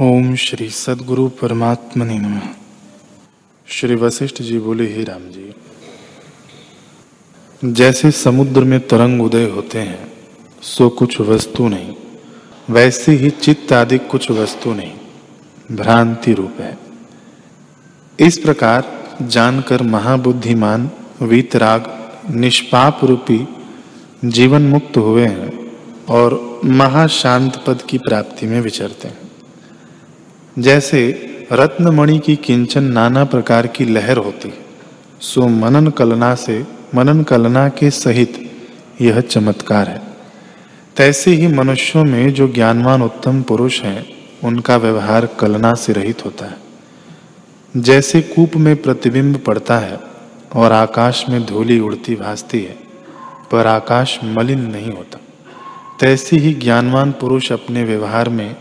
ओम श्री सदगुरु परमात्मा ने नम। श्री वशिष्ठ जी बोले, हे राम जी, जैसे समुद्र में तरंग उदय होते हैं, सो कुछ वस्तु नहीं, वैसे ही चित्त आदि कुछ वस्तु नहीं, भ्रांति रूप है। इस प्रकार जानकर महाबुद्धिमान, वीतराग, निष्पाप रूपी, जीवन मुक्त हुए हैं और महाशांत पद की प्राप्ति में विचरते हैं। जैसे रत्नमणि की किंचन नाना प्रकार की लहर होती, सो मनन कलना से मनन कलना के सहित यह चमत्कार है। तैसे ही मनुष्यों में जो ज्ञानवान उत्तम पुरुष हैं, उनका व्यवहार कलना से रहित होता है। जैसे कूप में प्रतिबिंब पड़ता है और आकाश में धूली उड़ती भासती है, पर आकाश मलिन नहीं होता। तैसे ही ज्ञानवान पुरुष अपने व्यवहार में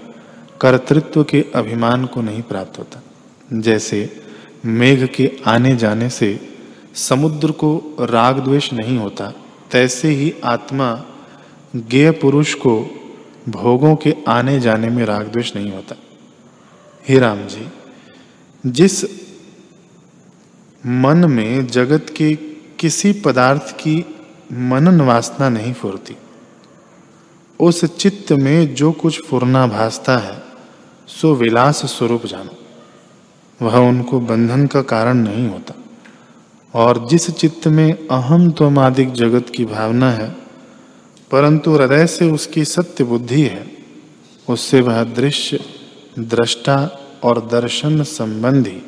कर्तृत्व के अभिमान को नहीं प्राप्त होता। जैसे मेघ के आने जाने से समुद्र को राग द्वेष नहीं होता, तैसे ही आत्मा गेय पुरुष को भोगों के आने जाने में राग द्वेष नहीं होता। हे राम जी, जिस मन में जगत के किसी पदार्थ की मनन वासना नहीं फुरती, उस चित्त में जो कुछ फुरना भासता है सो विलास स्वरूप जानो। वह उनको बंधन का कारण नहीं होता। और जिस चित्त में अहम त्वमादिक जगत की भावना है, परंतु हृदय से उसकी सत्य बुद्धि है, उससे वह दृश्य, दृष्टा और दर्शन संबंधी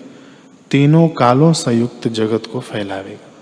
तीनों कालों संयुक्त जगत को फैलावेगा।